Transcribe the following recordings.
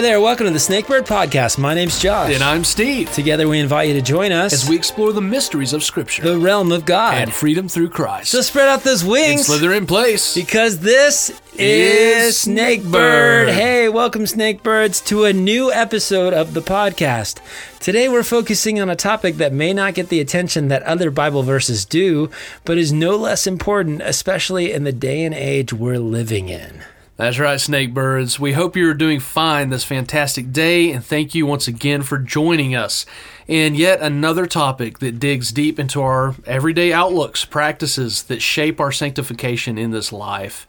Hey there, welcome to the Snakebird Podcast. My name's Josh. And I'm Steve. Together we invite you to join us As we explore the mysteries of Scripture the realm of God. and freedom through Christ. so spread out those wings, and slither in place. because this is. Snakebird. Hey, welcome Snakebirds to a new episode of the podcast. Today we're focusing on a topic that may not get the attention that other Bible verses do, but is no less important, especially in the day and age we're living in. That's right, Snakebirds. We hope you're doing fine this fantastic day, and thank you once again for joining us in yet another topic that digs deep into our everyday outlooks, practices that shape our sanctification in this life.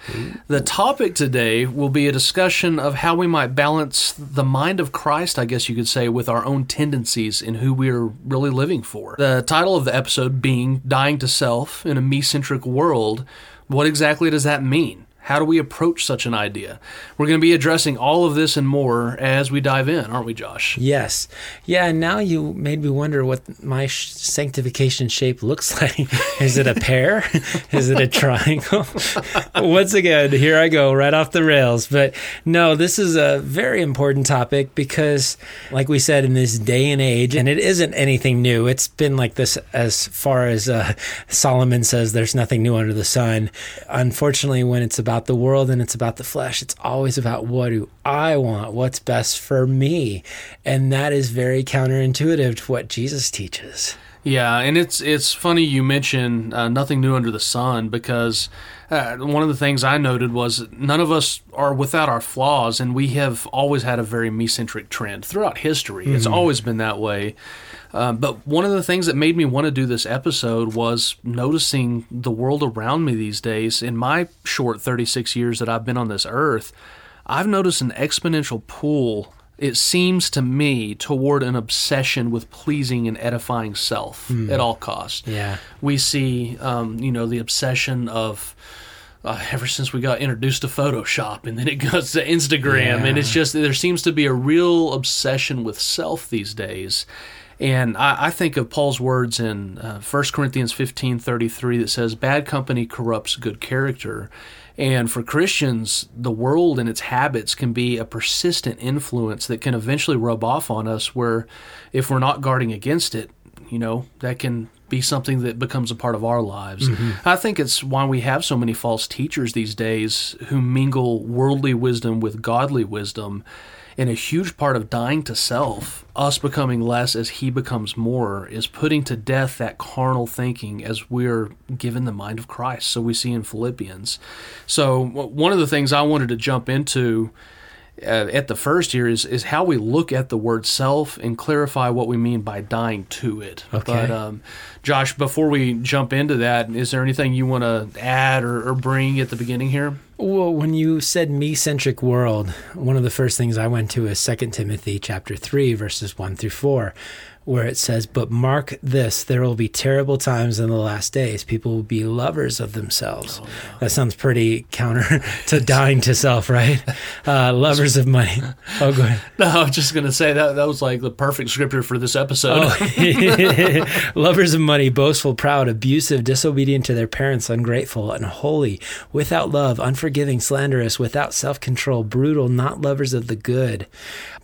The topic today will be a discussion of how we might balance the mind of Christ, I guess you could say, with our own tendencies and who we're really living for. The title of the episode being Dying to Self in a Me Centric World. What exactly does that mean? How do we approach such an idea? We're going to be addressing all of this and more as we dive in, aren't we, Josh? Yes. Yeah, and now you made me wonder what my sh- sanctification shape looks like. Is it a pear? Is it a triangle? Once again, here I go, right off the rails. But no, this is a very important topic because, like we said, in this day and age, and it isn't anything new, it's been like this as far as uh, Solomon says there's nothing new under the sun. Unfortunately, when it's about the world and it's about the flesh, it's always about what do I want, what's best for me. And that is very counterintuitive to what Jesus teaches. Yeah, and it's it's funny you mention uh, nothing new under the sun because uh, one of the things I noted was none of us are without our flaws, and we have always had a very me-centric trend throughout history. It's always been that way. Um, but one of the things that made me want to do this episode was noticing the world around me these days. In my short 36 years that I've been on this earth, I've noticed an exponential pull, it seems to me, toward an obsession with pleasing and edifying self at all costs. Yeah. We see, um, you know, the obsession of. Uh, ever since we got introduced to Photoshop and then it goes to Instagram, and it's just there seems to be a real obsession with self these days. And I, I think of Paul's words in uh, 1 Corinthians 15 33 that says, Bad company corrupts good character. And for Christians, the world and its habits can be a persistent influence that can eventually rub off on us, where if we're not guarding against it, you know, that can be something that becomes a part of our lives. I think it's why we have so many false teachers these days who mingle worldly wisdom with godly wisdom. And a huge part of dying to self, us becoming less as he becomes more, is putting to death that carnal thinking as we're given the mind of Christ. So we see in Philippians. So, one of the things I wanted to jump into uh, at the first here is is how we look at the word self and clarify what we mean by dying to it. Okay. But um, Josh, before we jump into that, is there anything you want to add or, or bring at the beginning here? Well, when you said me-centric world, one of the first things I went to is 2 Timothy chapter 3 verses 1 through 4, where it says, "But mark this, there will be terrible times in the last days. People will be lovers of themselves." That sounds pretty counter to dying to self, right? Uh, lovers of money. Oh, go ahead. No, I was just going to say that that was like the perfect scripture for this episode. Oh. Lovers of money, boastful, proud, abusive, disobedient to their parents, ungrateful, unholy, without love, unforgiving, slanderous, without self control, brutal, not lovers of the good,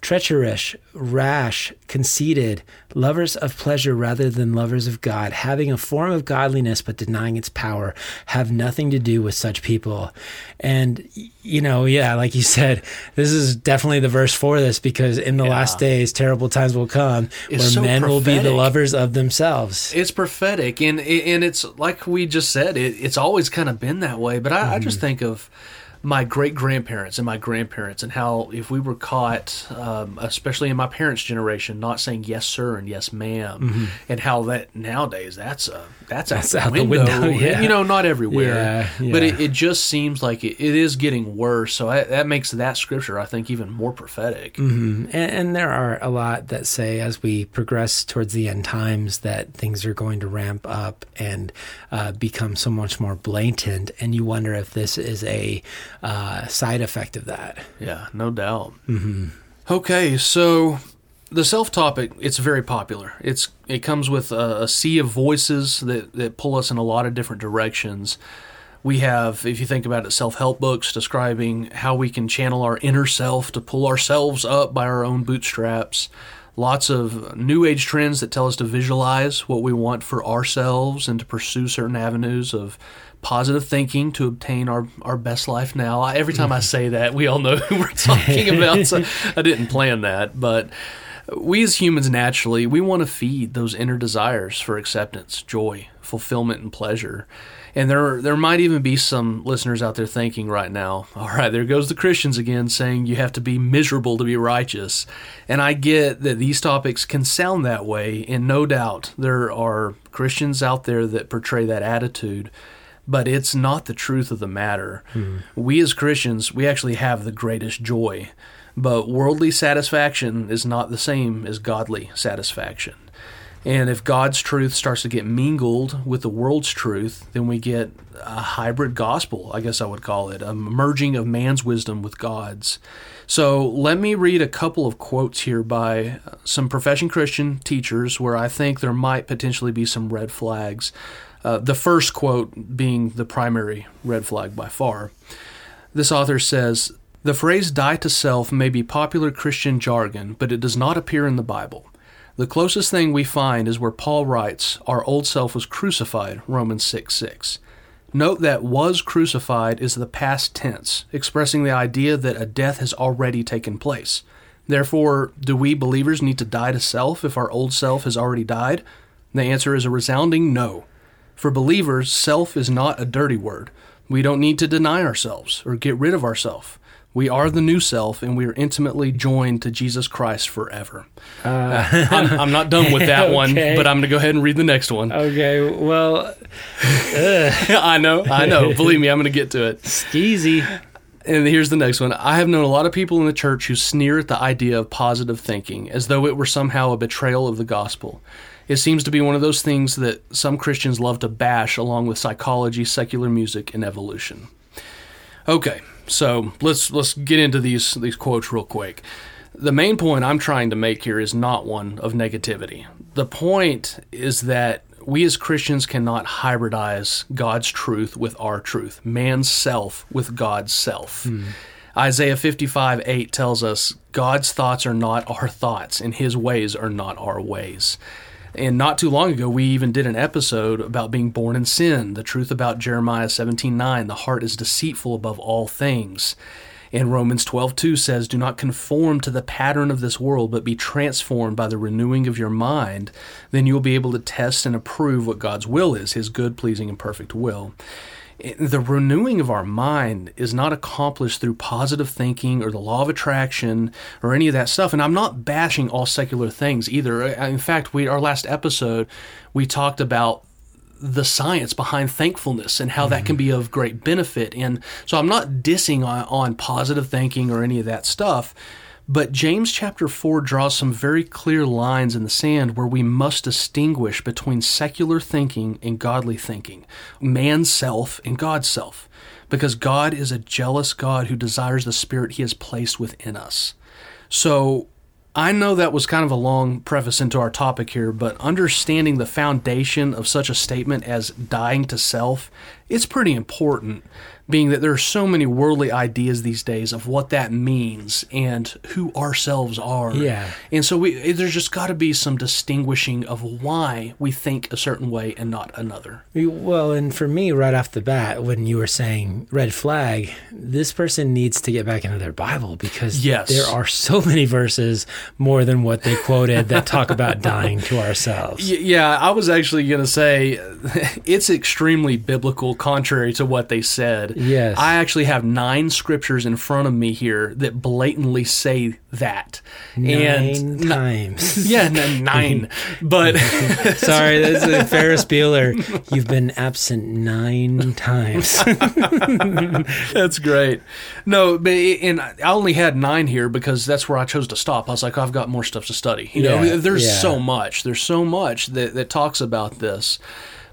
treacherous, rash, conceited, lovers of pleasure rather than lovers of God, having a form of godliness but denying its power, have nothing to do with such people. And, you know, yeah, like you said, this is definitely the verse for this because in the last days, terrible times will come It's where so men will be the lovers of themselves. It's prophetic, and and it's like we just said. It, it's always kind of been that way. But I, I just mm-hmm. think of my great grandparents and my grandparents, and how if we were caught, um, especially in my parents' generation, not saying yes sir and yes madam and how that nowadays that's a that's, That's out, out the window. window, yeah. You know, not everywhere, Yeah, but it, it just seems like it, it is getting worse. So I, that makes that scripture, I think, even more prophetic. And, and there are a lot that say as we progress towards the end times that things are going to ramp up and uh, become so much more blatant. And you wonder if this is a uh, side effect of that. Yeah, no doubt. Mm-hmm. Okay, so the self topic it's very popular. It's it comes with a, a sea of voices that that pull us in a lot of different directions. We have, if you think about it, self help books describing how we can channel our inner self to pull ourselves up by our own bootstraps. Lots of new age trends that tell us to visualize what we want for ourselves and to pursue certain avenues of positive thinking to obtain our, our best life now. I, every time I mm-hmm. say that, we all know who we're talking about. So I didn't plan that. But we as humans naturally, we want to feed those inner desires for acceptance, joy, fulfillment, and pleasure. And there, there might even be some listeners out there thinking right now, all right, there goes the Christians again saying you have to be miserable to be righteous. And I get that these topics can sound that way, and no doubt there are Christians out there that portray that attitude but it's not the truth of the matter. Hmm. We as Christians, we actually have the greatest joy, but worldly satisfaction is not the same as godly satisfaction. And if God's truth starts to get mingled with the world's truth, then we get a hybrid gospel, I guess I would call it, a merging of man's wisdom with God's. So let me read a couple of quotes here by some profession Christian teachers where I think there might potentially be some red flags. Uh, the first quote being the primary red flag by far. This author says, The phrase die to self may be popular Christian jargon, but it does not appear in the Bible. The closest thing we find is where Paul writes, Our old self was crucified, Romans 6 6. Note that was crucified is the past tense, expressing the idea that a death has already taken place. Therefore, do we believers need to die to self if our old self has already died? The answer is a resounding no. For believers, self is not a dirty word. We don't need to deny ourselves or get rid of ourselves. We are the new self, and we are intimately joined to Jesus Christ forever. Uh, I'm, I'm, not done with that okay. one, but I'm going to go ahead and read the next one. Okay, well, I know, I know. Believe me, I'm going to get to it. Skeezy. And here's the next one. I have known a lot of people in the church who sneer at the idea of positive thinking as though it were somehow a betrayal of the gospel. It seems to be one of those things that some Christians love to bash along with psychology, secular music, and evolution. Okay, so let's let's get into these these quotes real quick. The main point I'm trying to make here is not one of negativity. The point is that we as Christians cannot hybridize God's truth with our truth, man's self with God's self. Mm. Isaiah 55 8 tells us God's thoughts are not our thoughts, and his ways are not our ways. And not too long ago, we even did an episode about being born in sin, the truth about Jeremiah 17:9, the heart is deceitful above all things. And Romans 12:2 says, "Do not conform to the pattern of this world, but be transformed by the renewing of your mind. Then you will be able to test and approve what God's will is, his good, pleasing, and perfect will." The renewing of our mind is not accomplished through positive thinking or the law of attraction or any of that stuff. And I'm not bashing all secular things either. In fact, we our last episode we talked about the science behind thankfulness and how mm-hmm. that can be of great benefit. And so I'm not dissing on, on positive thinking or any of that stuff. But James chapter 4 draws some very clear lines in the sand where we must distinguish between secular thinking and godly thinking, man's self and God's self, because God is a jealous God who desires the spirit he has placed within us. So I know that was kind of a long preface into our topic here, but understanding the foundation of such a statement as dying to self, it's pretty important being that there are so many worldly ideas these days of what that means and who ourselves are. Yeah. And so we there's just got to be some distinguishing of why we think a certain way and not another. Well, and for me right off the bat when you were saying red flag, this person needs to get back into their Bible because yes. there are so many verses more than what they quoted that talk about dying to ourselves. Yeah, I was actually going to say it's extremely biblical contrary to what they said. Yes. I actually have nine scriptures in front of me here that blatantly say that. Nine and times. N- yeah, n- nine. but sorry, that's a Ferris Bueller. You've been absent nine times. that's great. No, but and I only had nine here because that's where I chose to stop. I was like, I've got more stuff to study. You yeah, know, there's yeah. so much. There's so much that, that talks about this.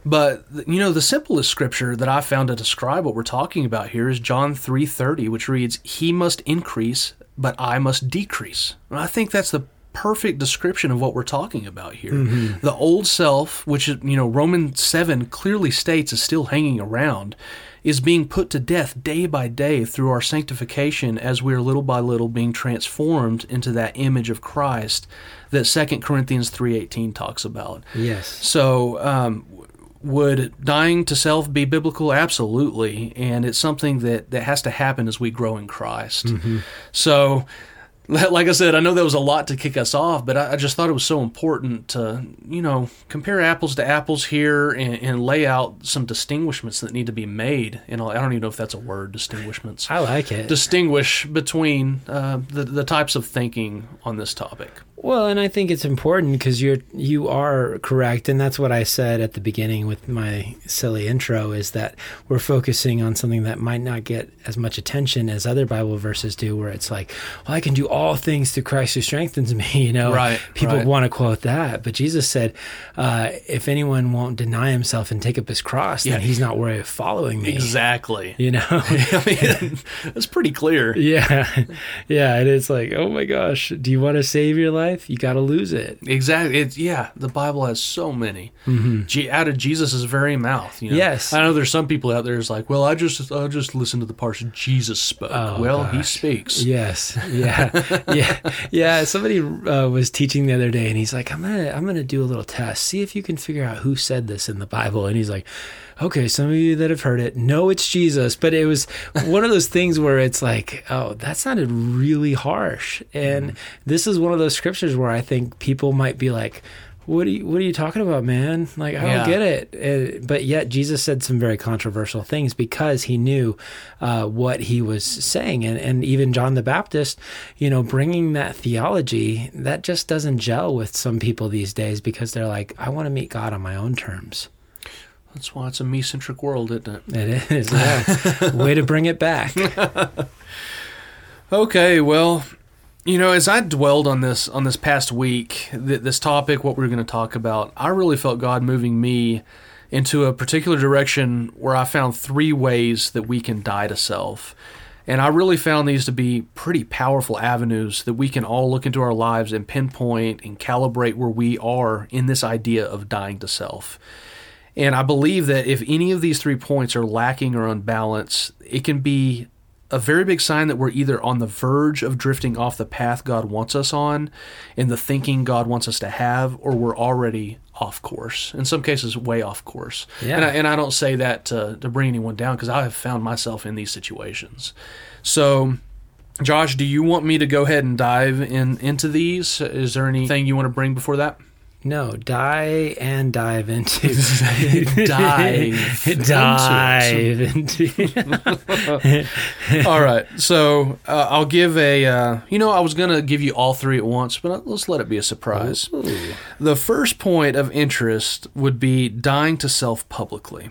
But you know, the simplest scripture that I found to describe what we're talking about here is John 3:30, which reads, "He must increase, but I must decrease." And I think that's the perfect description of what we're talking about here. The old self, which you know Romans seven clearly states is still hanging around, is being put to death day by day through our sanctification as we are little by little being transformed into that image of Christ that Second Corinthians three eighteen talks about. Yes. So, um, would dying to self be biblical? Absolutely, and it's something that that has to happen as we grow in Christ. So. Like I said, I know that was a lot to kick us off, but I I just thought it was so important to, you know, compare apples to apples here and, and lay out some distinguishments that need to be made. And I don't even know if that's a word, distinguishments. I like it. Distinguish between uh, the the types of thinking on this topic. Well, and I think it's important because you're you are correct, and that's what I said at the beginning with my silly intro is that we're focusing on something that might not get as much attention as other Bible verses do, where it's like, "Well, I can do all things through Christ who strengthens me." You know, Right, People right. want to quote that, but Jesus said, uh, "If anyone won't deny himself and take up his cross, Yeah. then he's not worthy of following me." Exactly. You know. I mean, that's pretty clear. Yeah, yeah, and it's like, oh my gosh, do you want to save your life? You got to lose it. Exactly. It's yeah. The Bible has so many. Ge- out of Jesus' very mouth. You know? Mm-hmm. Yes. I know there's some people out there who's like, well, I just I just listen to the parts Jesus spoke. Oh, well, he speaks. Yes, yeah, yeah, yeah. Somebody uh, was teaching the other day, and he's like, "I'm gonna, I'm gonna do a little test, see if you can figure out who said this in the Bible." And he's like, "Okay, some of you that have heard it, know it's Jesus." But it was one of those things where it's like, "Oh, that sounded really harsh." And this is one of those scriptures where I think people might be like. What are you What are you talking about, man? Like I don't Yeah. get it. Uh, but yet Jesus said some very controversial things because he knew uh, what he was saying, and and even John the Baptist, you know, bringing that theology that just doesn't gel with some people these days because they're like, I want to meet God on my own terms. That's why it's a me-centric world, isn't it? It is yeah. way to bring it back. Okay, well, you know, as I dwelled on this on this past week, th- this topic, what we are going to talk about, I really felt God moving me into a particular direction where I found three ways that we can die to self. And I really found these to be pretty powerful avenues that we can all look into our lives and pinpoint and calibrate where we are in this idea of dying to self. And I believe that if any of these three points are lacking or unbalanced, it can be a very big sign that we're either on the verge of drifting off the path God wants us on and the thinking God wants us to have, or we're already off course. In some cases, way off course. Yeah. And, I, and I don't say that to, to bring anyone down because I have found myself in these situations. So, Josh, do you want me to go ahead and dive in into these? Is there anything you want to bring before that? No, die and dive into Dive dive into. all right. So uh, I'll give a. Uh, you know, I was gonna give you all three at once, but let's let it be a surprise. The first point of interest would be dying to self publicly.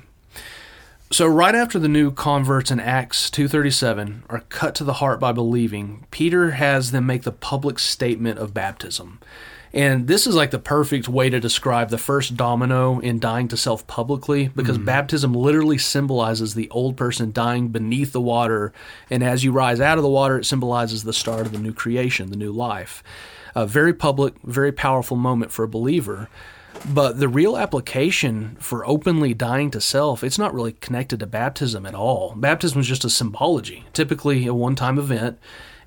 So right after the new converts in Acts 2:37 are cut to the heart by believing, Peter has them make the public statement of baptism. And this is like the perfect way to describe the first domino in dying to self publicly because hmm. baptism literally symbolizes the old person dying beneath the water. And as you rise out of the water, it symbolizes the start of the new creation, the new life. A very public, very powerful moment for a believer. But the real application for openly dying to self, it's not really connected to baptism at all. Baptism is just a symbology, typically a one time event,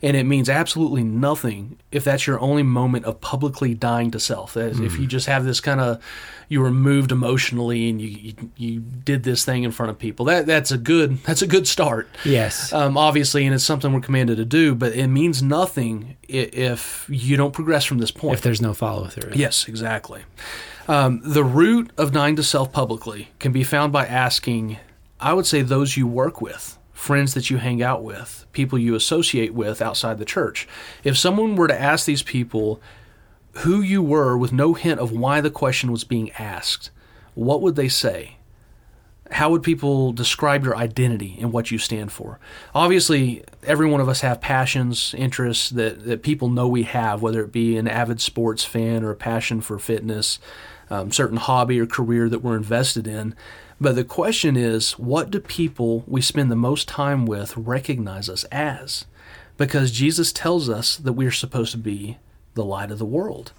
and it means absolutely nothing if that's your only moment of publicly dying to self. As If you just have this kind of, you were moved emotionally and you, you you did this thing in front of people. That that's a good that's a good start. Yes. Um, obviously, and it's something we're commanded to do, but it means nothing if you don't progress from this point. if there's no follow through. Yes, exactly. Um, the root of dying to self publicly can be found by asking, I would say, those you work with, friends that you hang out with, people you associate with outside the church. If someone were to ask these people who you were with no hint of why the question was being asked, what would they say? how would people describe your identity and what you stand for? Obviously, every one of us have passions, interests that, that people know we have, whether it be an avid sports fan or a passion for fitness, um, certain hobby or career that we're invested in. But the question is, what do people we spend the most time with recognize us as? Because Jesus tells us that we are supposed to be the light of the world.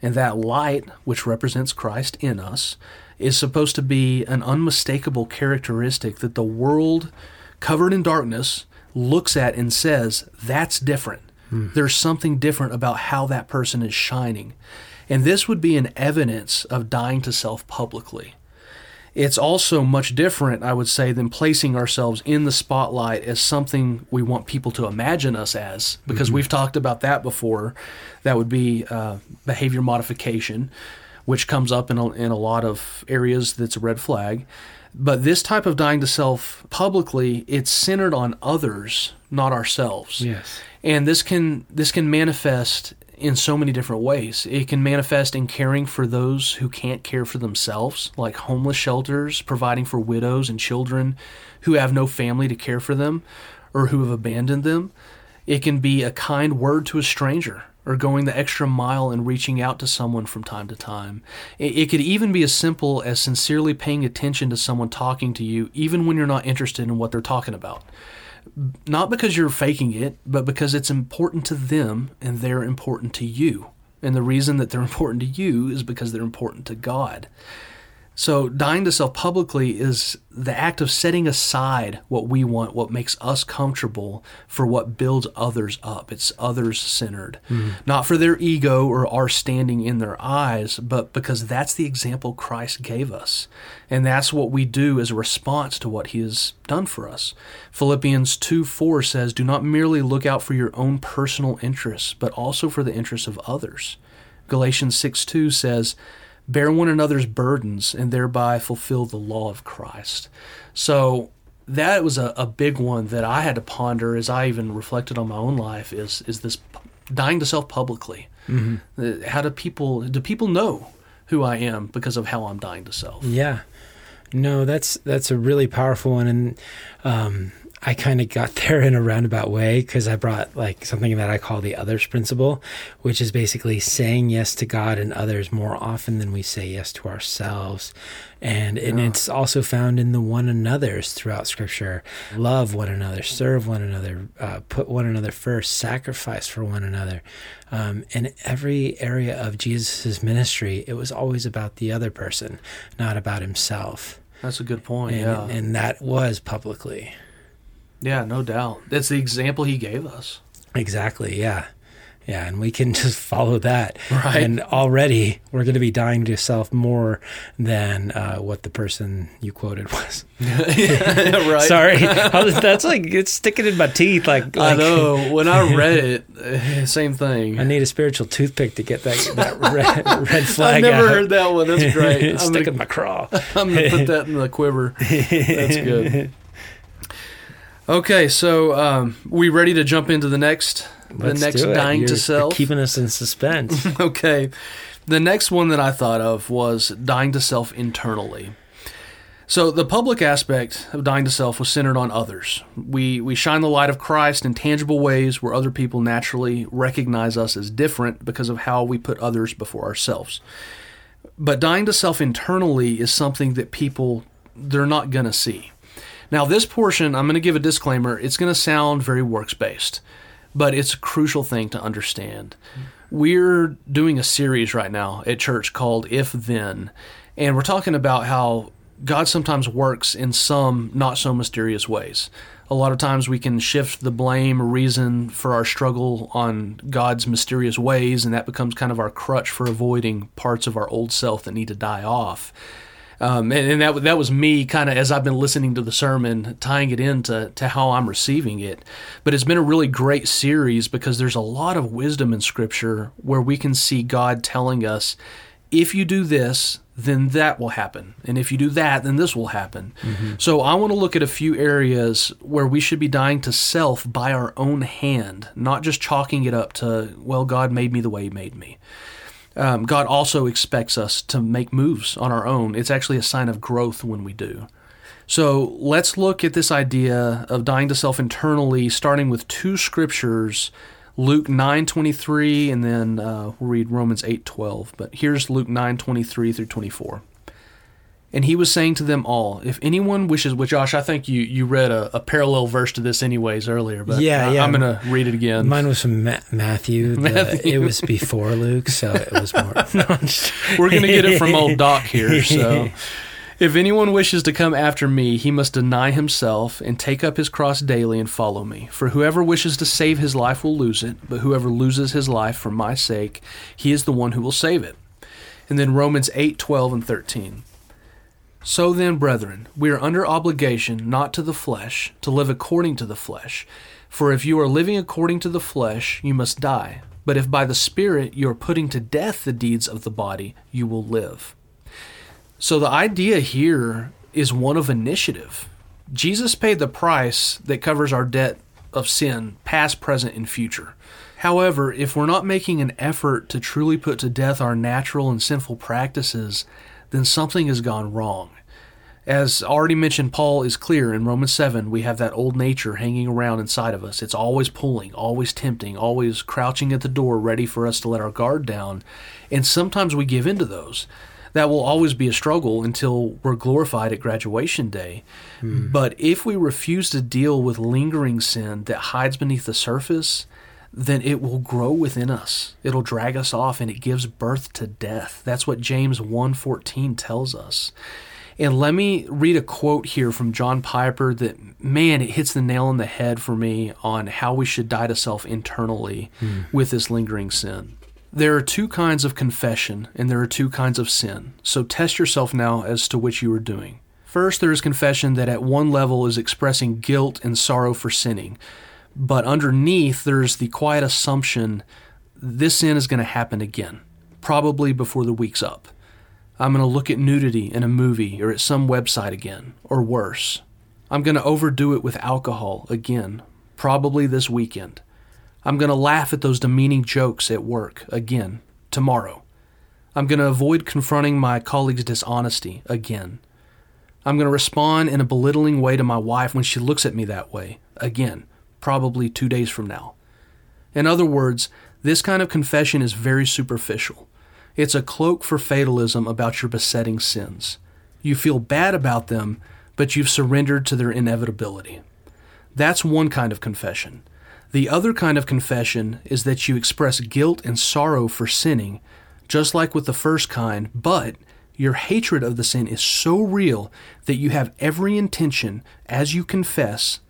And that light, which represents Christ in us, is supposed to be an unmistakable characteristic that the world covered in darkness looks at and says, that's different. Hmm. There's something different about how that person is shining. And this would be an evidence of dying to self publicly. It's also much different, I would say, than placing ourselves in the spotlight as something we want people to imagine us as, because we've talked about that before. That would be uh, behavior modification, which comes up in a, in a lot of areas that's a red flag. But this type of dying to self publicly, it's centered on others, not ourselves Yes. and this can this can manifest in so many different ways. It can manifest in caring for those who can't care for themselves, like homeless shelters, providing for widows and children who have no family to care for them or who have abandoned them. It can be a kind word to a stranger or going the extra mile and reaching out to someone from time to time. It, could even be as simple as sincerely paying attention to someone talking to you, even when you're not interested in what they're talking about not because you're faking it, but because it's important to them and they're important to you. And the reason that they're important to you is because they're important to God. So, dying to self publicly is the act of setting aside what we want, what makes us comfortable, for what builds others up. It's others centered, mm-hmm. not for their ego or our standing in their eyes, but because that's the example Christ gave us. And that's what we do as a response to what he has done for us. Philippians 2 4 says, Do not merely look out for your own personal interests, but also for the interests of others. Galatians 6 2 says, bear one another's burdens and thereby fulfill the law of Christ. So that was a, a big one that I had to ponder as I even reflected on my own life is is this dying to self publicly. Uh, How do people do people know who I am because of how I'm dying to self? Yeah. No, that's that's a really powerful one, and um, I kind of got there in a roundabout way because I brought like something that I call the others principle, which is basically saying yes to God and others more often than we say yes to ourselves, and and it's also found in the one another's throughout Scripture. Love one another, serve one another, uh, put one another first, sacrifice for one another. Um, in every area of Jesus' ministry, it was always about the other person, not about himself. That's a good point. And, yeah, and that was publicly. Yeah, no doubt. That's the example he gave us. Exactly. Yeah. Yeah. And we can just follow that. Right. And already we're going to be dying to self more than uh, what the person you quoted was. right. Sorry. Was- That's like, it's sticking in my teeth. Like, I know. When I read it, eh, same thing. I need a spiritual toothpick to get that, that red, red flag I've never out. heard that one. That's great. it's I'm stuck gonna, in my craw. I'm gonna put that in the quiver. That's good. Okay, so um, we ready to jump into the next, the Let's next do it. dying You're- to self. keeping us in suspense. okay, the next one that I thought of was dying to self internally. So the public aspect of dying to self was centered on others. We we shine the light of Christ in tangible ways where other people naturally recognize us as different because of how we put others before ourselves. But dying to self internally is something that people they're not going to see. Now this portion, I'm going to give a disclaimer, it's going to sound very works based, but it's a crucial thing to understand. We're doing a series right now at church called If Then, and we're talking about how God sometimes works in some not so mysterious ways. A lot of times we can shift the blame or reason for our struggle on God's mysterious ways, and that becomes kind of our crutch for avoiding parts of our old self that need to die off. Um, and, and that that was me kind of as I've been listening to the sermon, tying it into to how I'm receiving it. But it's been a really great series because there's a lot of wisdom in Scripture where we can see God telling us, if you do this, then that will happen, and if you do that, then this will happen. So I want to look at a few areas where we should be dying to self by our own hand, not just chalking it up to well, God made me the way He made me um, God also expects us to make moves on our own. It's actually a sign of growth when we do. So let's look at this idea of dying to self internally, starting with two scriptures, Luke nine twenty three, and then uh, we'll read Romans eight twelve. But here's Luke nine twenty three through twenty four. And he was saying to them all, if anyone wishes, which Josh, I think you, you read a, a parallel verse to this anyways earlier, but Yeah, I, yeah. I'm going to read it again. Mine was from Ma- Matthew. The- Matthew. It was before Luke, so it was more. No, just- We're going to get it from old Doc here. So, if anyone wishes to come after me, he must deny himself and take up his cross daily and follow me. For whoever wishes to save his life will lose it, but whoever loses his life for my sake, he is the one who will save it. And then Romans 8, 12, and 13. So then, brethren, we are under obligation not to the flesh, to live according to the flesh. For if you are living according to the flesh, you must die. But if by the Spirit you are putting to death the deeds of the body, you will live. So the idea here is one of initiative. Jesus paid the price that covers our debt of sin, past, present, and future. However, if we're not making an effort to truly put to death our natural and sinful practices, then something has gone wrong. As already mentioned, Paul is clear in Romans 7, we have that old nature hanging around inside of us. It's always pulling, always tempting, always crouching at the door, ready for us to let our guard down. And sometimes we give in to those. That will always be a struggle until we're glorified at graduation day. Hmm. But if we refuse to deal with lingering sin that hides beneath the surface, then it will grow within us. It'll drag us off and it gives birth to death. That's what James 1:14 tells us. And let me read a quote here from John Piper that man, it hits the nail on the head for me on how we should die to self internally hmm. with this lingering sin. There are two kinds of confession and there are two kinds of sin. So test yourself now as to which you are doing. First, there is confession that at one level is expressing guilt and sorrow for sinning. But underneath, there's the quiet assumption this sin is going to happen again, probably before the week's up. I'm going to look at nudity in a movie or at some website again, or worse. I'm going to overdo it with alcohol again, probably this weekend. I'm going to laugh at those demeaning jokes at work again, tomorrow. I'm going to avoid confronting my colleague's dishonesty again. I'm going to respond in a belittling way to my wife when she looks at me that way again, probably two days from now. In other words, this kind of confession is very superficial. It's a cloak for fatalism about your besetting sins. You feel bad about them, but you've surrendered to their inevitability. That's one kind of confession. The other kind of confession is that you express guilt and sorrow for sinning, just like with the first kind, but your hatred of the sin is so real that you have every intention, as you confess,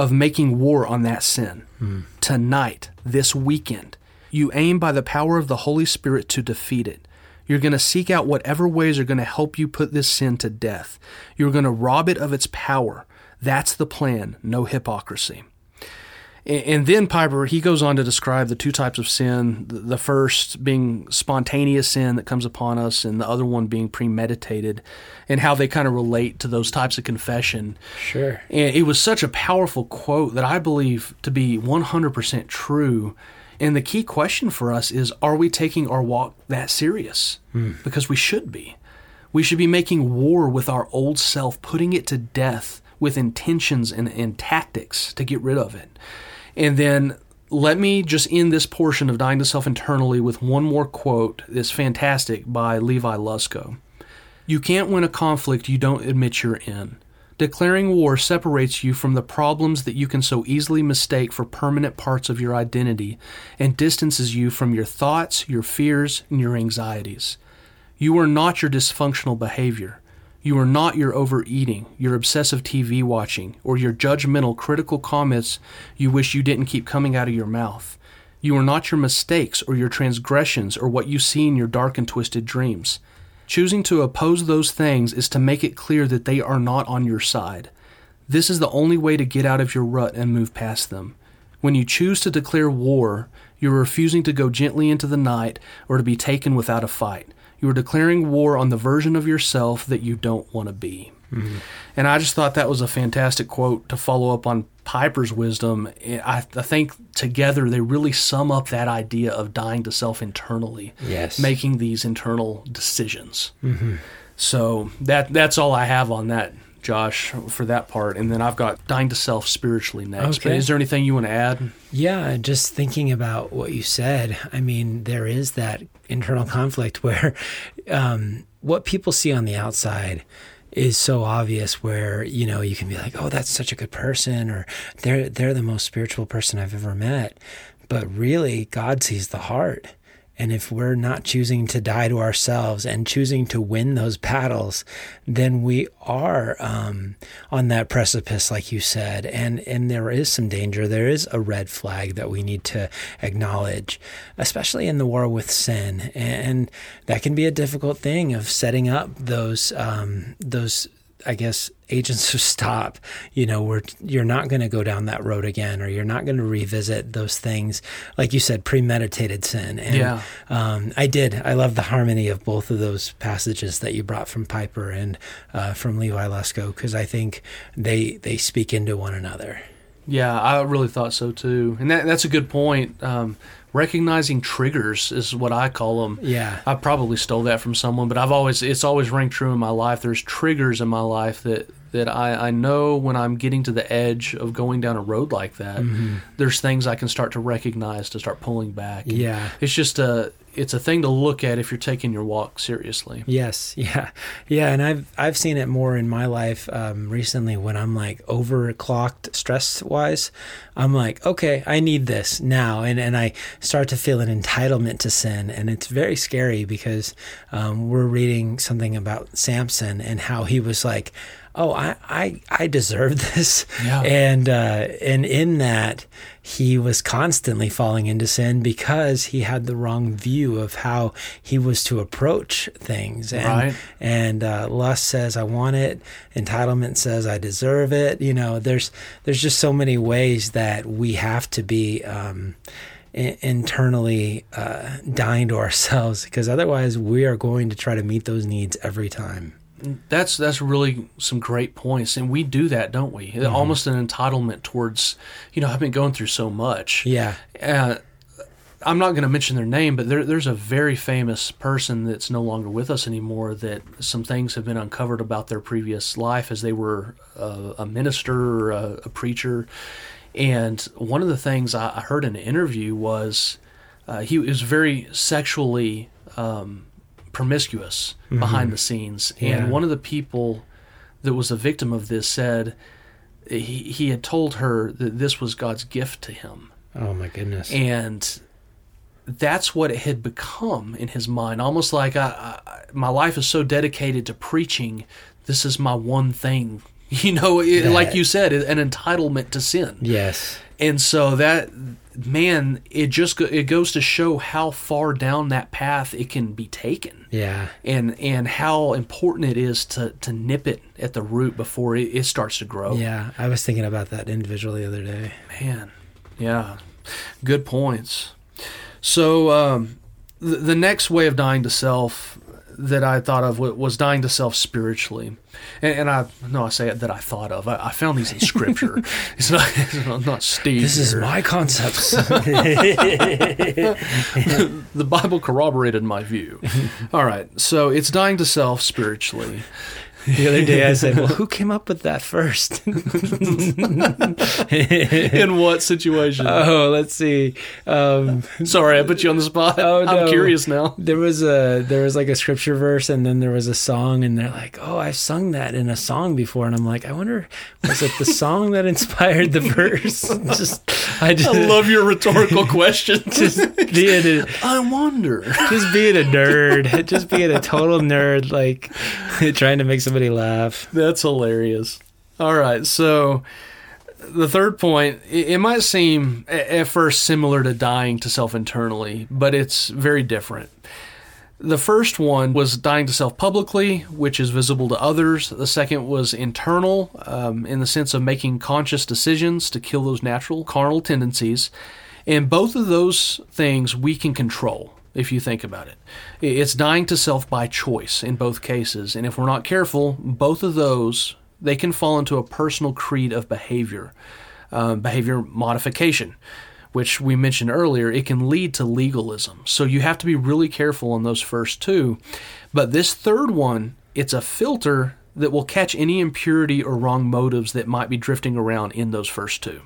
of making war on that sin. Tonight, this weekend, you aim by the power of the Holy Spirit to defeat it. You're going to seek out whatever ways are going to help you put this sin to death. You're going to rob it of its power. That's the plan, no hypocrisy. And and then Piper, he goes on to describe the two types of sin the the first being spontaneous sin that comes upon us, and the other one being premeditated, and how they kind of relate to those types of confession. Sure. And it was such a powerful quote that I believe to be 100% true. And the key question for us is are we taking our walk that serious? Hmm. Because we should be. We should be making war with our old self, putting it to death with intentions and, and tactics to get rid of it. And then let me just end this portion of Dying to Self internally with one more quote that's fantastic by Levi Lusko. You can't win a conflict you don't admit you're in. Declaring war separates you from the problems that you can so easily mistake for permanent parts of your identity and distances you from your thoughts, your fears, and your anxieties. You are not your dysfunctional behavior. You are not your overeating, your obsessive TV watching, or your judgmental, critical comments you wish you didn't keep coming out of your mouth. You are not your mistakes or your transgressions or what you see in your dark and twisted dreams. Choosing to oppose those things is to make it clear that they are not on your side. This is the only way to get out of your rut and move past them. When you choose to declare war, you are refusing to go gently into the night or to be taken without a fight. You are declaring war on the version of yourself that you don't want to be. Mm-hmm. And I just thought that was a fantastic quote to follow up on Piper's wisdom. I, I think together they really sum up that idea of dying to self internally, Yes. making these internal decisions. Mm-hmm. So that that's all I have on that Josh, for that part, and then I've got dying to self spiritually next. But Okay. is there anything you want to add? Yeah, just thinking about what you said, I mean, there is that internal conflict where um, what people see on the outside is so obvious where you know you can be like oh that's such a good person or they're they're the most spiritual person I've ever met but really God sees the heart and if we're not choosing to die to ourselves and choosing to win those battles, then we are um, on that precipice, like you said. And and there is some danger. There is a red flag that we need to acknowledge, especially in the war with sin. And that can be a difficult thing of setting up those um, those I guess agents to stop, you know, where you're not going to go down that road again, or you're not going to revisit those things, like you said, premeditated sin. And Yeah. um, I did. I love the harmony of both of those passages that you brought from Piper and uh, from Levi Lusko, because I think they they speak into one another. Yeah, I really thought so too, and that, that's a good point. Um, recognizing triggers is what I call them. Yeah. I probably stole that from someone, but I've always it's always rang true in my life. There's triggers in my life that that I, I know when I'm getting to the edge of going down a road like that. Mm-hmm. There's things I can start to recognize to start pulling back. And Yeah. it's just a it's a thing to look at if you're taking your walk seriously. Yes, yeah, yeah, and I've I've seen it more in my life um, recently when I'm like overclocked stress wise. I'm like, okay, I need this now, and and I start to feel an entitlement to sin, and it's very scary because um, we're reading something about Samson and how he was like. Oh, I, I, I deserve this, Yeah. and uh, and in that he was constantly falling into sin because he had the wrong view of how he was to approach things. And, Right. And uh, lust says I want it. Entitlement says I deserve it. You know, there's there's just so many ways that we have to be. Um, internally uh, dying to ourselves because otherwise we are going to try to meet those needs every time That's that's really some great points, and we do that, don't we? Mm-hmm. Almost an entitlement towards, you know, I've been going through so much. yeah Uh, I'm not going to mention their name, but there, there's a very famous person that's no longer with us anymore. That some things have been uncovered about their previous life as they were uh, a minister or a, a preacher. And one of the things I, heard in an interview was uh, he was very sexually um, promiscuous mm-hmm. behind the scenes. Yeah. And one of the people that was a victim of this said he, he had told her that this was God's gift to him. oh my goodness And that's what it had become in his mind. Almost like I, I, my life is so dedicated to preaching. This is my one thing. You know, it, That- like you said, an entitlement to sin. yes And so that man, it just it goes to show how far down that path it can be taken, yeah and and how important it is to to nip it at the root before it, it starts to grow. Yeah, I was thinking about that individual the other day. Man, yeah, good points. So um, the, the next way of dying to self that I thought of was dying to self spiritually, and, and I no, I say it that I thought of. I, I found these in Scripture. it's not it's not- Steve. This is my concepts. the Bible corroborated my view. All right, so it's dying to self spiritually. The other day I said, "Well, who came up with that first? In what situation? oh, let's see. Um, Sorry, I put you on the spot. Oh, I'm curious now. there was a there was like a scripture verse, and then there was a song, and they're like, "Oh, I've sung that in a song before," and I'm like, "I wonder, was it the song that inspired the verse?" just I just I love your rhetorical questions. just being a, I wonder. just being a nerd, just being a total nerd, like trying to make somebody laugh. That's hilarious. All right, so the third point, it, might seem at first similar to dying to self internally, but it's very different. The first one was dying to self publicly, which is visible to others. The second was internal, um, in the sense of making conscious decisions to kill those natural carnal tendencies. And both of those things we can control if you think about it. It's dying to self by choice in both cases. And if we're not careful, both of those they can fall into a personal creed of behavior, um, behavior modification, which we mentioned earlier. It can lead to legalism. So you have to be really careful on those first two. But this third one, it's a filter that will catch any impurity or wrong motives that might be drifting around in those first two.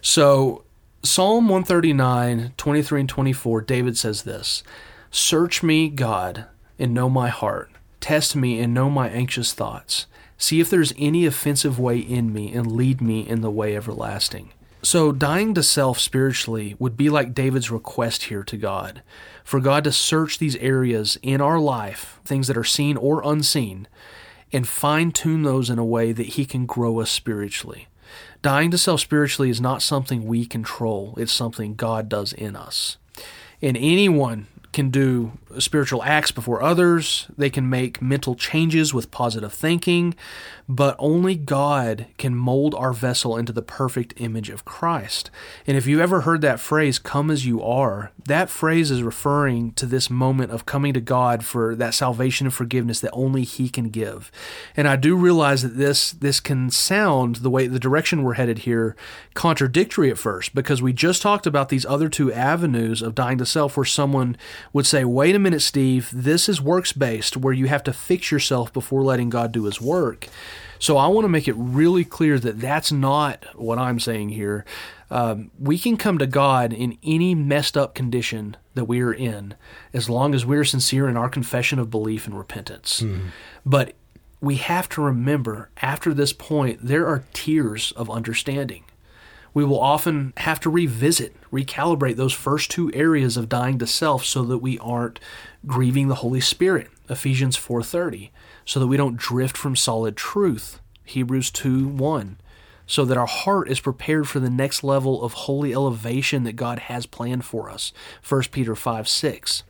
So, Psalm 139, 23 and 24, David says this Search me, God, and know my heart. Test me and know my anxious thoughts. See if there's any offensive way in me and lead me in the way everlasting. So, dying to self spiritually would be like David's request here to God for God to search these areas in our life, things that are seen or unseen, and fine tune those in a way that He can grow us spiritually. Dying to self spiritually is not something we control, it's something God does in us. And anyone can do spiritual acts before others, they can make mental changes with positive thinking, but only God can mold our vessel into the perfect image of Christ. And if you've ever heard that phrase, come as you are, that phrase is referring to this moment of coming to God for that salvation and forgiveness that only He can give. And I do realize that this this can sound the way the direction we're headed here contradictory at first, because we just talked about these other two avenues of dying to self where someone would say, wait a minute, Steve, this is works based, where you have to fix yourself before letting God do His work. So I want to make it really clear that that's not what I'm saying here. Um, we can come to God in any messed up condition that we are in, as long as we're sincere in our confession of belief and repentance. Mm-hmm. But we have to remember after this point, there are tiers of understanding we will often have to revisit, recalibrate those first two areas of dying to self so that we aren't grieving the Holy Spirit. Ephesians 4:30, so that we don't drift from solid truth. Hebrews 2:1, so that our heart is prepared for the next level of holy elevation that God has planned for us. 1 Peter 5:6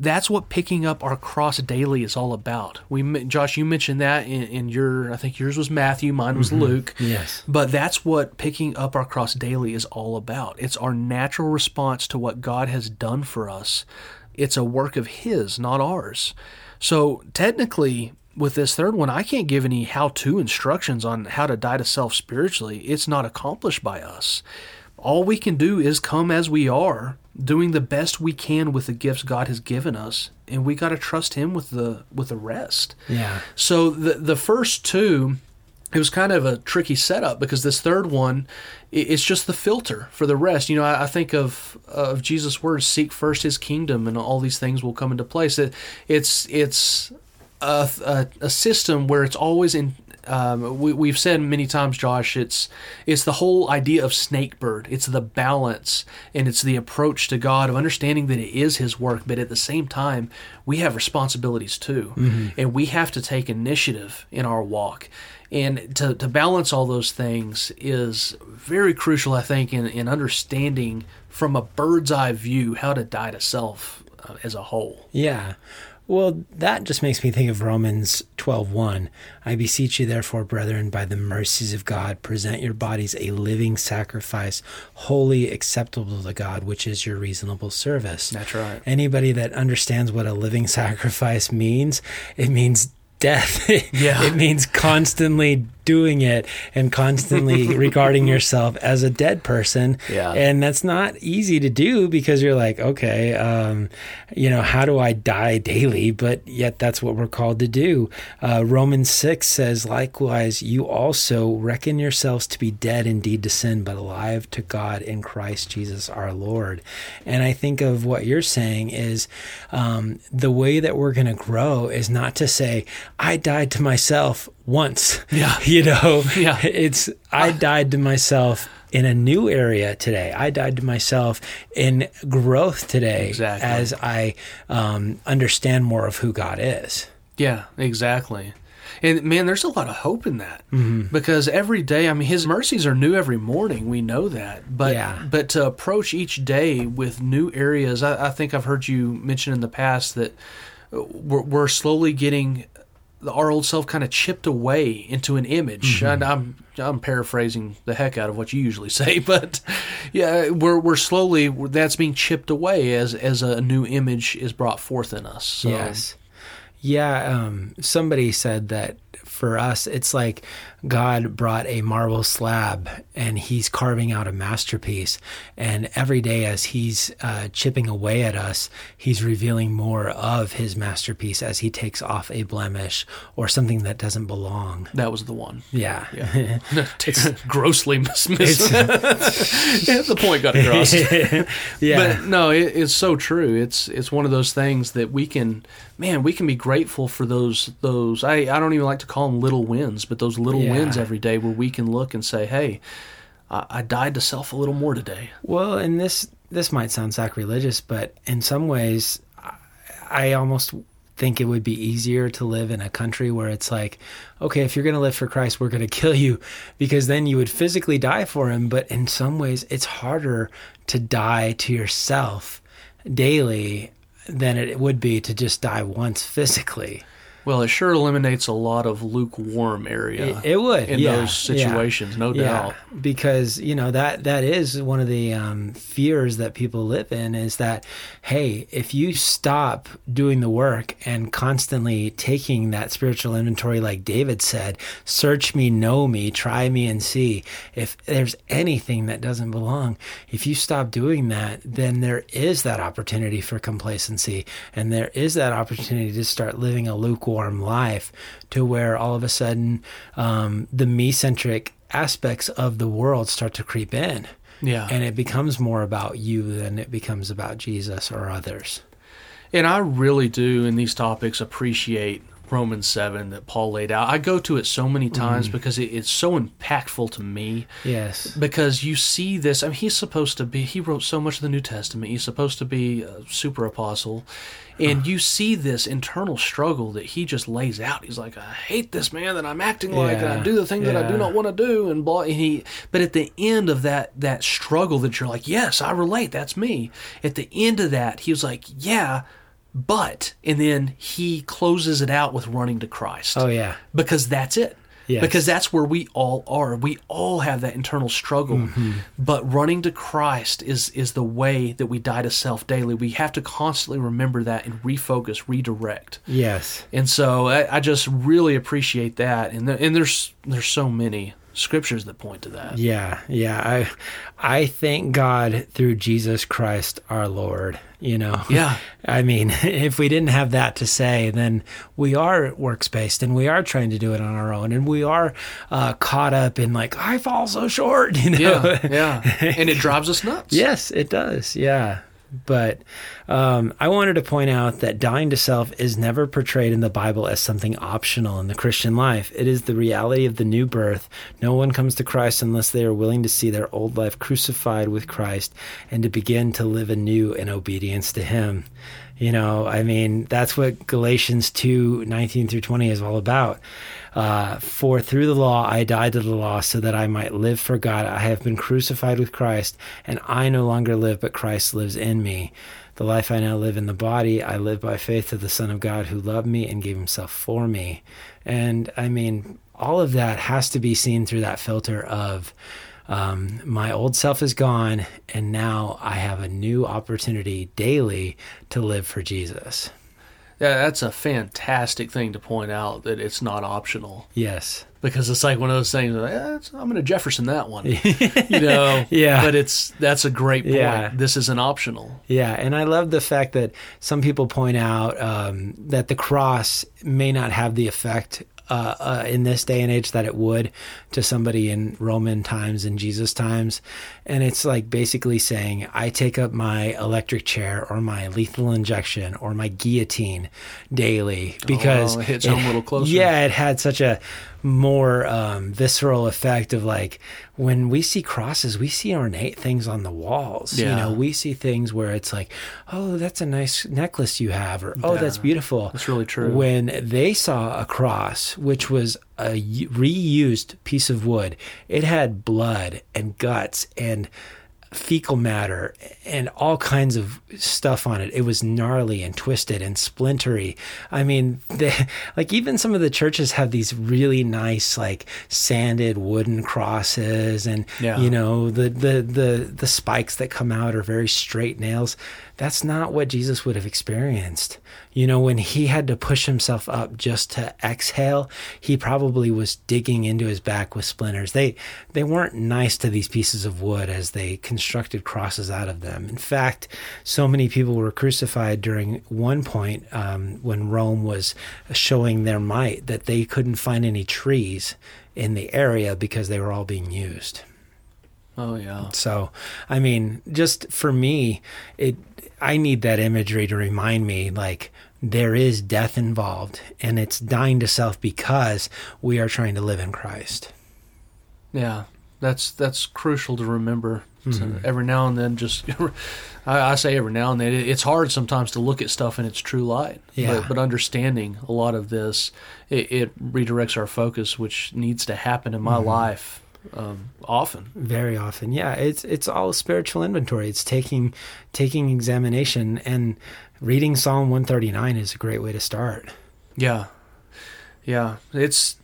that's what picking up our cross daily is all about. We, Josh, you mentioned that in, in your, I think yours was Matthew, mine was mm-hmm. Luke. Yes. But that's what picking up our cross daily is all about. It's our natural response to what God has done for us. It's a work of His, not ours. So technically, with this third one, I can't give any how to instructions on how to die to self spiritually. It's not accomplished by us. All we can do is come as we are doing the best we can with the gifts God has given us, and we got to trust Him with the with the rest. Yeah. So the the first two, it was kind of a tricky setup because this third one, it's just the filter for the rest. You know, I, I think of of Jesus' words: "Seek first His kingdom, and all these things will come into place." It, it's it's a, a, a, system where it's always in um, we, have said many times, Josh, it's it's the whole idea of snakebird. It's the balance and it's the approach to God of understanding that it is His work, but at the same time, we have responsibilities too, mm-hmm. and we have to take initiative in our walk. And to, to balance all those things is very crucial, I think, in, in understanding from a bird's eye view how to die to self uh, as a whole. Yeah. Well, that just makes me think of Romans 12:1. I beseech you therefore, brethren, by the mercies of God, present your bodies a living sacrifice, wholly acceptable to God, which is your reasonable service. That's right. Anybody that understands what a living sacrifice means, it means death. Yeah. it means constantly doing it and constantly regarding yourself as a dead person. Yeah. And that's not easy to do because you're like, okay, um, you know, how do I die daily? But yet that's what we're called to do. Uh, Romans 6 says, likewise, you also reckon yourselves to be dead indeed to sin, but alive to God in Christ Jesus our Lord. And I think of what you're saying is um, the way that we're going to grow is not to say, I died to myself once. Yeah. You know, yeah. it's, I died to myself in a new area today. I died to myself in growth today exactly. as I um, understand more of who God is. Yeah, exactly. And man, there's a lot of hope in that mm-hmm. because every day, I mean, His mercies are new every morning. We know that, but yeah. but to approach each day with new areas, I, I think I've heard you mention in the past that we're, we're slowly getting our old self kind of chipped away into an image. Mm-hmm. And I'm I'm paraphrasing the heck out of what you usually say, but yeah, we're we're slowly that's being chipped away as as a new image is brought forth in us. So. Yes. Yeah, um, somebody said that for us, it's like God brought a marble slab and he's carving out a masterpiece. And every day, as he's uh, chipping away at us, he's revealing more of his masterpiece as he takes off a blemish or something that doesn't belong. That was the one. Yeah. Yeah. grossly mis- mis- yeah, the point got across. yeah. But no, it, it's so true. It's it's one of those things that we can, man, we can be grateful for those those. I I don't even like to call them little wins, but those little Yeah. wins every day where we can look and say, hey, I, I died to self a little more today. Well, and this this might sound sacrilegious, but in some ways, I- I almost think it would be easier to live in a country where it's like, okay, if you're going to live for Christ, we're going to kill you, because then you would physically die for Him. But in some ways, it's harder to die to yourself daily than it would be to just die once physically. Well, it sure eliminates a lot of lukewarm area. It, it would in yeah, those yeah. situations, no doubt. because you know that that is one of the um, fears that people live in is that hey, if you stop doing the work and constantly taking that spiritual inventory, like David said, search me, know me, try me, and see if there's anything that doesn't belong. If you stop doing that, then there is that opportunity for complacency, and there is that opportunity to start living a lukewarm life, to where all of a sudden um, the me-centric aspects of the world start to creep in. Yeah. And it becomes more about you than it becomes about Jesus or others. And I really do, in these topics, appreciate Romans 7 that Paul laid out. I go to it so many times Mm-hmm. because it, it's so impactful to me. Yes. Because you see this, I mean, he's supposed to be, he wrote so much of the New Testament. He's supposed to be a super apostle. And you see this internal struggle that he just lays out. He's like, I hate this man that I'm acting like, and I do the thing that I do not want to do, and blah. And he, but at the end of that that struggle, that you're like, yes, I relate. That's me. At the end of that, he was like, yeah, but, and then he closes it out with running to Christ Oh yeah. because that's it. Yes. Because that's where we all are. We all have that internal struggle. Mm-hmm. But running to Christ is is the way that we die to self daily. We have to constantly remember that and refocus, redirect. Yes. And so I, I just really appreciate that. And the, and there's there's so many scriptures that point to that. Yeah, yeah. I I thank God through Jesus Christ our Lord, you know. Yeah. I mean, if we didn't have that to say, then we are works based and we are trying to do it on our own and we are uh, caught up in like I fall so short, you know. Yeah, yeah. And it drives us nuts. Yes, it does. Yeah. But um, I wanted to point out that dying to self is never portrayed in the Bible as something optional in the Christian life. It is the reality of the new birth. No one comes to Christ unless they are willing to see their old life crucified with Christ and to begin to live anew in obedience to Him. You know, I mean, that's what Galatians 2 19 through 20 is all about. Uh, for through the law I died to the law so that I might live for God. I have been crucified with Christ, and I no longer live, but Christ lives in me. The life I now live in the body, I live by faith of the Son of God who loved me and gave himself for me. And I mean, all of that has to be seen through that filter of um, my old self is gone, and now I have a new opportunity daily to live for Jesus. Yeah, that's a fantastic thing to point out that it's not optional. Yes. because it's like one of those things. Like, eh, I'm going to Jefferson that one, you know. Yeah. but it's that's a great point. Yeah. This isn't optional. Yeah, and I love the fact that some people point out um, that the cross may not have the effect uh, uh, in this day and age that it would to somebody in Roman times and Jesus times. And it's like basically saying, I take up my electric chair or my lethal injection or my guillotine daily because Oh, it hits home a little closer. Yeah, it had such a more um, visceral effect of like when we see crosses, we see ornate things on the walls. Yeah. You know, we see things where it's like, oh, that's a nice necklace you have, or oh, that's beautiful. That's really true. When they saw a cross, which was a reused piece of wood, it had blood and guts and fecal matter and all kinds of stuff on it. It was gnarly and twisted and splintery. I mean, they, like even some of the churches have these really nice like sanded wooden crosses and Yeah. you know the the the the spikes that come out are very straight nails. That's not what Jesus would have experienced. You know, when he had to push himself up just to exhale, he probably was digging into his back with splinters. They they weren't nice to these pieces of wood as they constructed crosses out of them. In fact, so many people were crucified during one point um, when Rome was showing their might that they couldn't find any trees in the area because they were all being used. Oh yeah. So, I mean, just for me, it I need that imagery to remind me like there is death involved and it's dying to self because we are trying to live in Christ. Yeah, that's that's crucial to remember. Mm-hmm. every now and then, just I, I say every now and then, it, it's hard sometimes to look at stuff in its true light. Yeah. But, but understanding a lot of this, it, it redirects our focus, which needs to happen in my Mm-hmm. life um, often. Very often. Yeah, it's it's all spiritual inventory. It's taking taking examination and reading Psalm 139 is a great way to start. Yeah, yeah, it's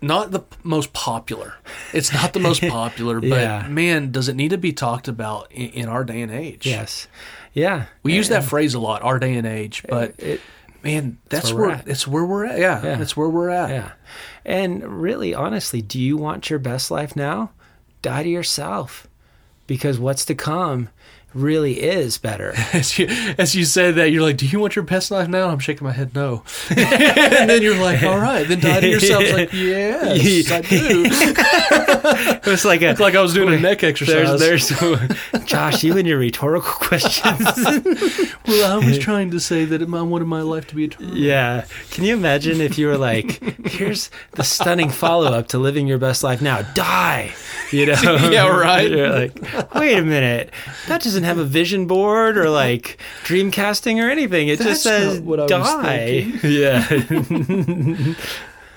not the most popular. It's not the most popular, but Yeah. man, does it need to be talked about in, in our day and age? Yes. Yeah. We use that phrase a lot, our day and age, but it man, that's where we're where, at. it's where we're at. Yeah, Yeah. that's where we're at. Yeah. And really, honestly, do you want your best life now? Die to yourself. Because what's to come really is better. As you as you say that, you're like, "Do you want your best life now?" I'm shaking my head, no. and then you're like, "All right, then die to yourself." It's like, yes, I do. It was like a It's like I was doing a neck exercise. there's there's Josh, you and your rhetorical questions. well, I was trying to say that I wanted my life to be eternal. yeah. Can you imagine if you were like, here's the stunning follow up to living your best life now. Die. You know? Yeah, right. You're like, wait a minute. That doesn't have a vision board or like dreamcasting or anything. It just says what I was die. Yeah.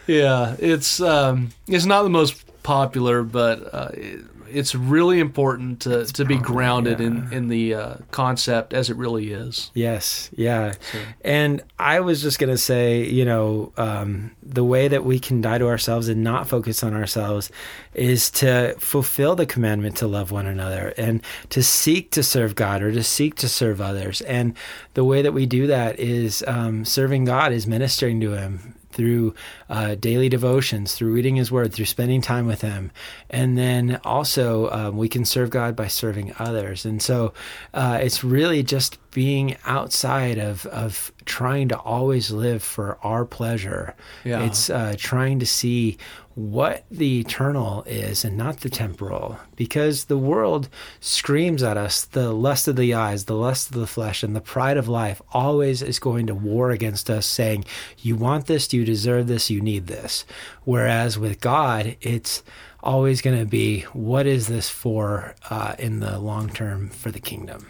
Yeah, it's um, it's not the most popular, but uh, it, it's really important to, to be grounded in in the uh, concept as it really is. Yes, yeah. And I was just going to say, you know, um, the way that we can die to ourselves and not focus on ourselves is to fulfill the commandment to love one another and to seek to serve God or to seek to serve others. And the way that we do that is um, serving God, is ministering to Him through uh, daily devotions, through reading His Word, through spending time with Him, and then also um, we can serve God by serving others. And so uh, it's really just being outside of of trying to always live for our pleasure. Yeah. It's uh, trying to see what the eternal is and not the temporal because the world screams at us the lust of the eyes the lust of the flesh and the pride of life always is going to war against us saying you want this you deserve this you need this. Whereas with god it's always going to be what is this for uh, in the long term for the kingdom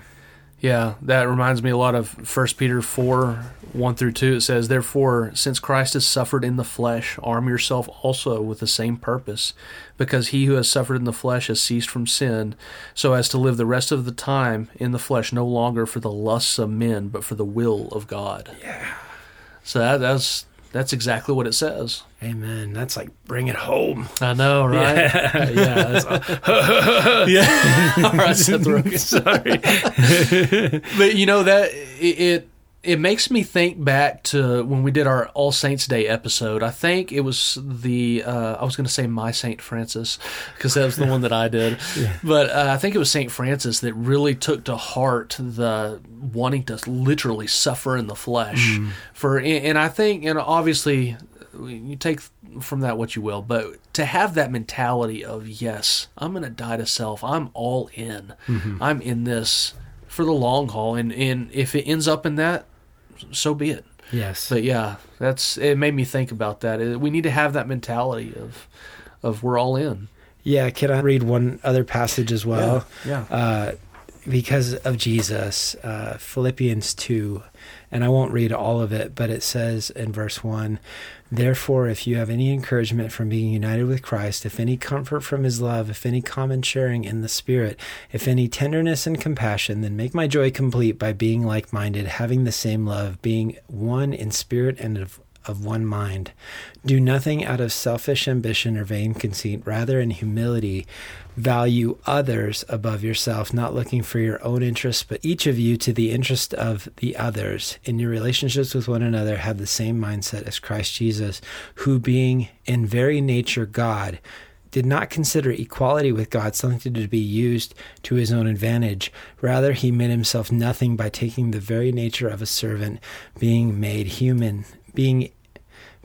Yeah, that reminds me a lot of 1 Peter 4 1 through 2. It says, Therefore, since Christ has suffered in the flesh, arm yourself also with the same purpose, because he who has suffered in the flesh has ceased from sin, so as to live the rest of the time in the flesh no longer for the lusts of men, but for the will of God. yeah So that, that's that's exactly what it says. amen that's like bring it home I know, right? yeah, yeah that's yeah. All right, Seth Rogen. sorry but you know that it, it it makes me think back to when we did our All Saints Day episode. I think it was the uh, I was going to say my Saint Francis because that was the one that I did, but uh, I think it was Saint Francis that really took to heart the wanting to literally suffer in the flesh for. And I think, and obviously, you take from that what you will, but to have that mentality of yes, I'm going to die to self. I'm all in. I'm in this for the long haul, and and if it ends up in that, so be it. yes But yeah, that's it. Made me think about that. We need to have that mentality of of we're all in. Yeah, can I read one other passage as well? Yeah. Uh, because of Jesus, uh, Philippians 2, and I won't read all of it, but it says in verse 1 Therefore, if you have any encouragement from being united with Christ, if any comfort from his love, if any common sharing in the Spirit, if any tenderness and compassion, then make my joy complete by being like minded, having the same love, being one in spirit and of of one mind. Do nothing out of selfish ambition or vain conceit, rather, in humility, value others above yourself, not looking for your own interests, but each of you to the interest of the others. In your relationships with one another, have the same mindset as Christ Jesus, who, being in very nature God, did not consider equality with God something to be used to his own advantage. Rather, he made himself nothing by taking the very nature of a servant, being made human, being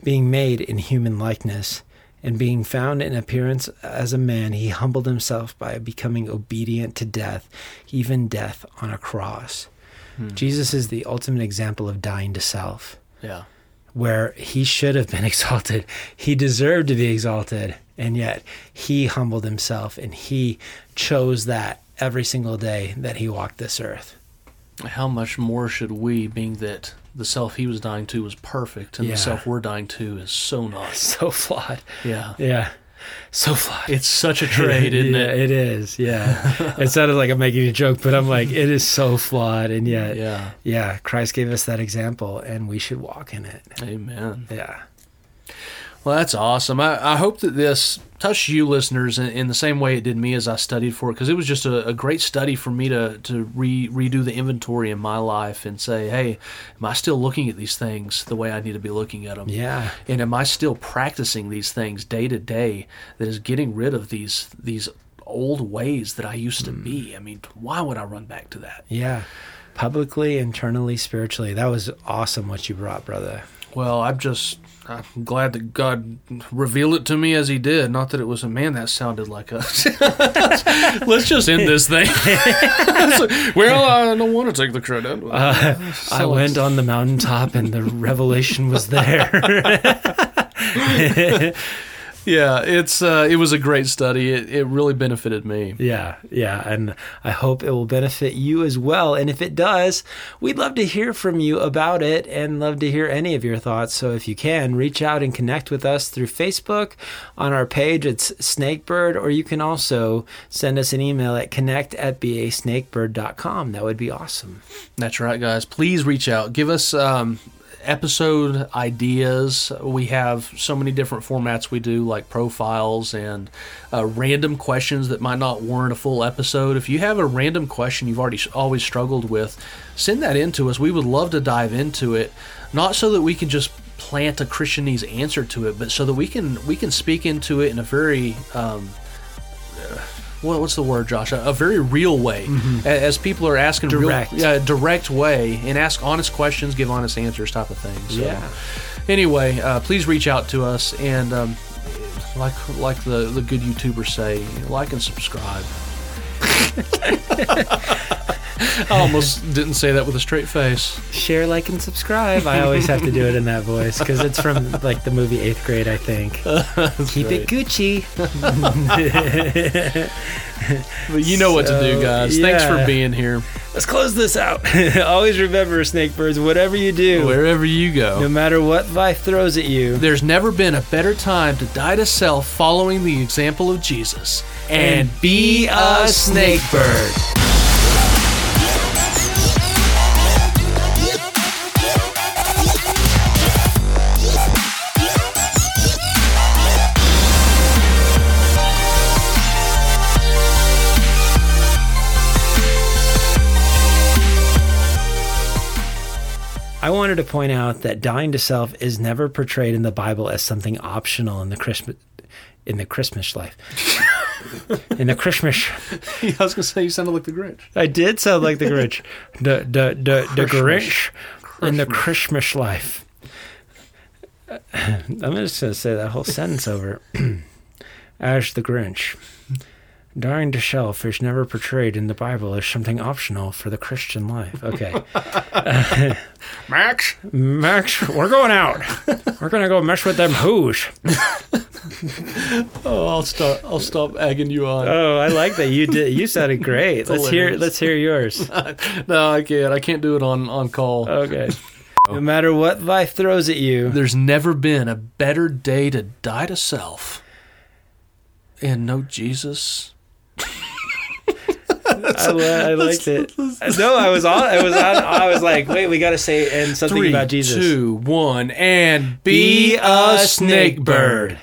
being made in human likeness, and being found in appearance as a man, he humbled himself by becoming obedient to death, even death on a cross. Hmm. Jesus is the ultimate example of dying to self. Yeah. Where he should have been exalted, he deserved to be exalted, and yet he humbled himself and he chose that every single day that he walked this earth. How much more should we, being that the self he was dying to was perfect, and Yeah. the self we're dying to is so not. So flawed. Yeah, Yeah. So flawed. it's such a trade, isn't yeah, it? it is. Yeah. it sounded like I'm making a joke, but I'm like, it is so flawed. And yet, Yeah. yeah, Christ gave us that example and we should walk in it. Amen. Yeah. Well, that's awesome. I, I hope that this touched you, listeners, in, in the same way it did me as I studied for it, because it was just a, a great study for me to to re, redo the inventory in my life and say, hey, am I still looking at these things the way I need to be looking at them? Yeah. And am I still practicing these things day to day that is getting rid of these these old ways that I used to mm. be? I mean, why would I run back to that? Yeah. Publicly, internally, spiritually. That was awesome what you brought, brother. Well, I'm just I'm glad that God revealed it to me as He did. Not that it was a man that sounded like us. Let's just end this thing. well, I don't want to take the credit. Uh, I went on the mountaintop and the revelation was there. yeah, it's uh, it was a great study. It, it really benefited me. Yeah, yeah, and I hope it will benefit you as well. And if it does, we'd love to hear from you about it and love to hear any of your thoughts. So if you can, reach out and connect with us through Facebook on our page. It's Snakebird, or you can also send us an email at connect at basnakebird.com. That would be awesome. That's right, guys. Please reach out. Give us um, episode ideas. We have so many different formats we do, like profiles and uh, random questions that might not warrant a full episode. If you have a random question you've already always struggled with, send that in to us. We would love to dive into it, not so that we can just plant a Christianese answer to it, but so that we can we can speak into it in a very um, what, what's the word, Josh? A, a very real way, A- as people are asking Direct. real, yeah, direct way, and ask honest questions, give honest answers, type of thing. So, Yeah. Anyway, uh, please reach out to us, and um, like like the the good YouTubers say, like and subscribe. I almost didn't say that with a straight face. Share, like, and subscribe. I always have to do it in that voice because it's from like the movie Eighth Grade, I think. Keep it Gucci. But you know what to do, So, guys. Thanks for being here, Let's close this out. always remember, Snakebirds, whatever you do, wherever you go. no matter what life throws at you, There's never been a better time to die to self following the example of Jesus and, be a snakebird. I wanted to point out that dying to self is never portrayed in the Bible as something optional in the Christmas in the Christmas life. In the Christmas, I was gonna say you sounded like the Grinch. I did sound like the Grinch. The the the, the Christmas. Grinch in the Christmas life. I'm just gonna say that whole sentence over. Ash the Grinch. Dying to self is never portrayed in the Bible as something optional for the Christian life. Okay. Max. Max, we're going out. We're gonna go mess with them who's. Oh, I'll start. I'll stop egging you on. Oh, I like that. You did. You sounded great. let's hear. Let's hear yours. no, I can't. I can't do it on on call. Okay. No matter what life throws at you, There's never been a better day to die to self and know Jesus. I, I liked it. Uh, no, I was on. I was on. I was like, wait, we got to say and something Three, about Jesus. two, one, and be a snake bird.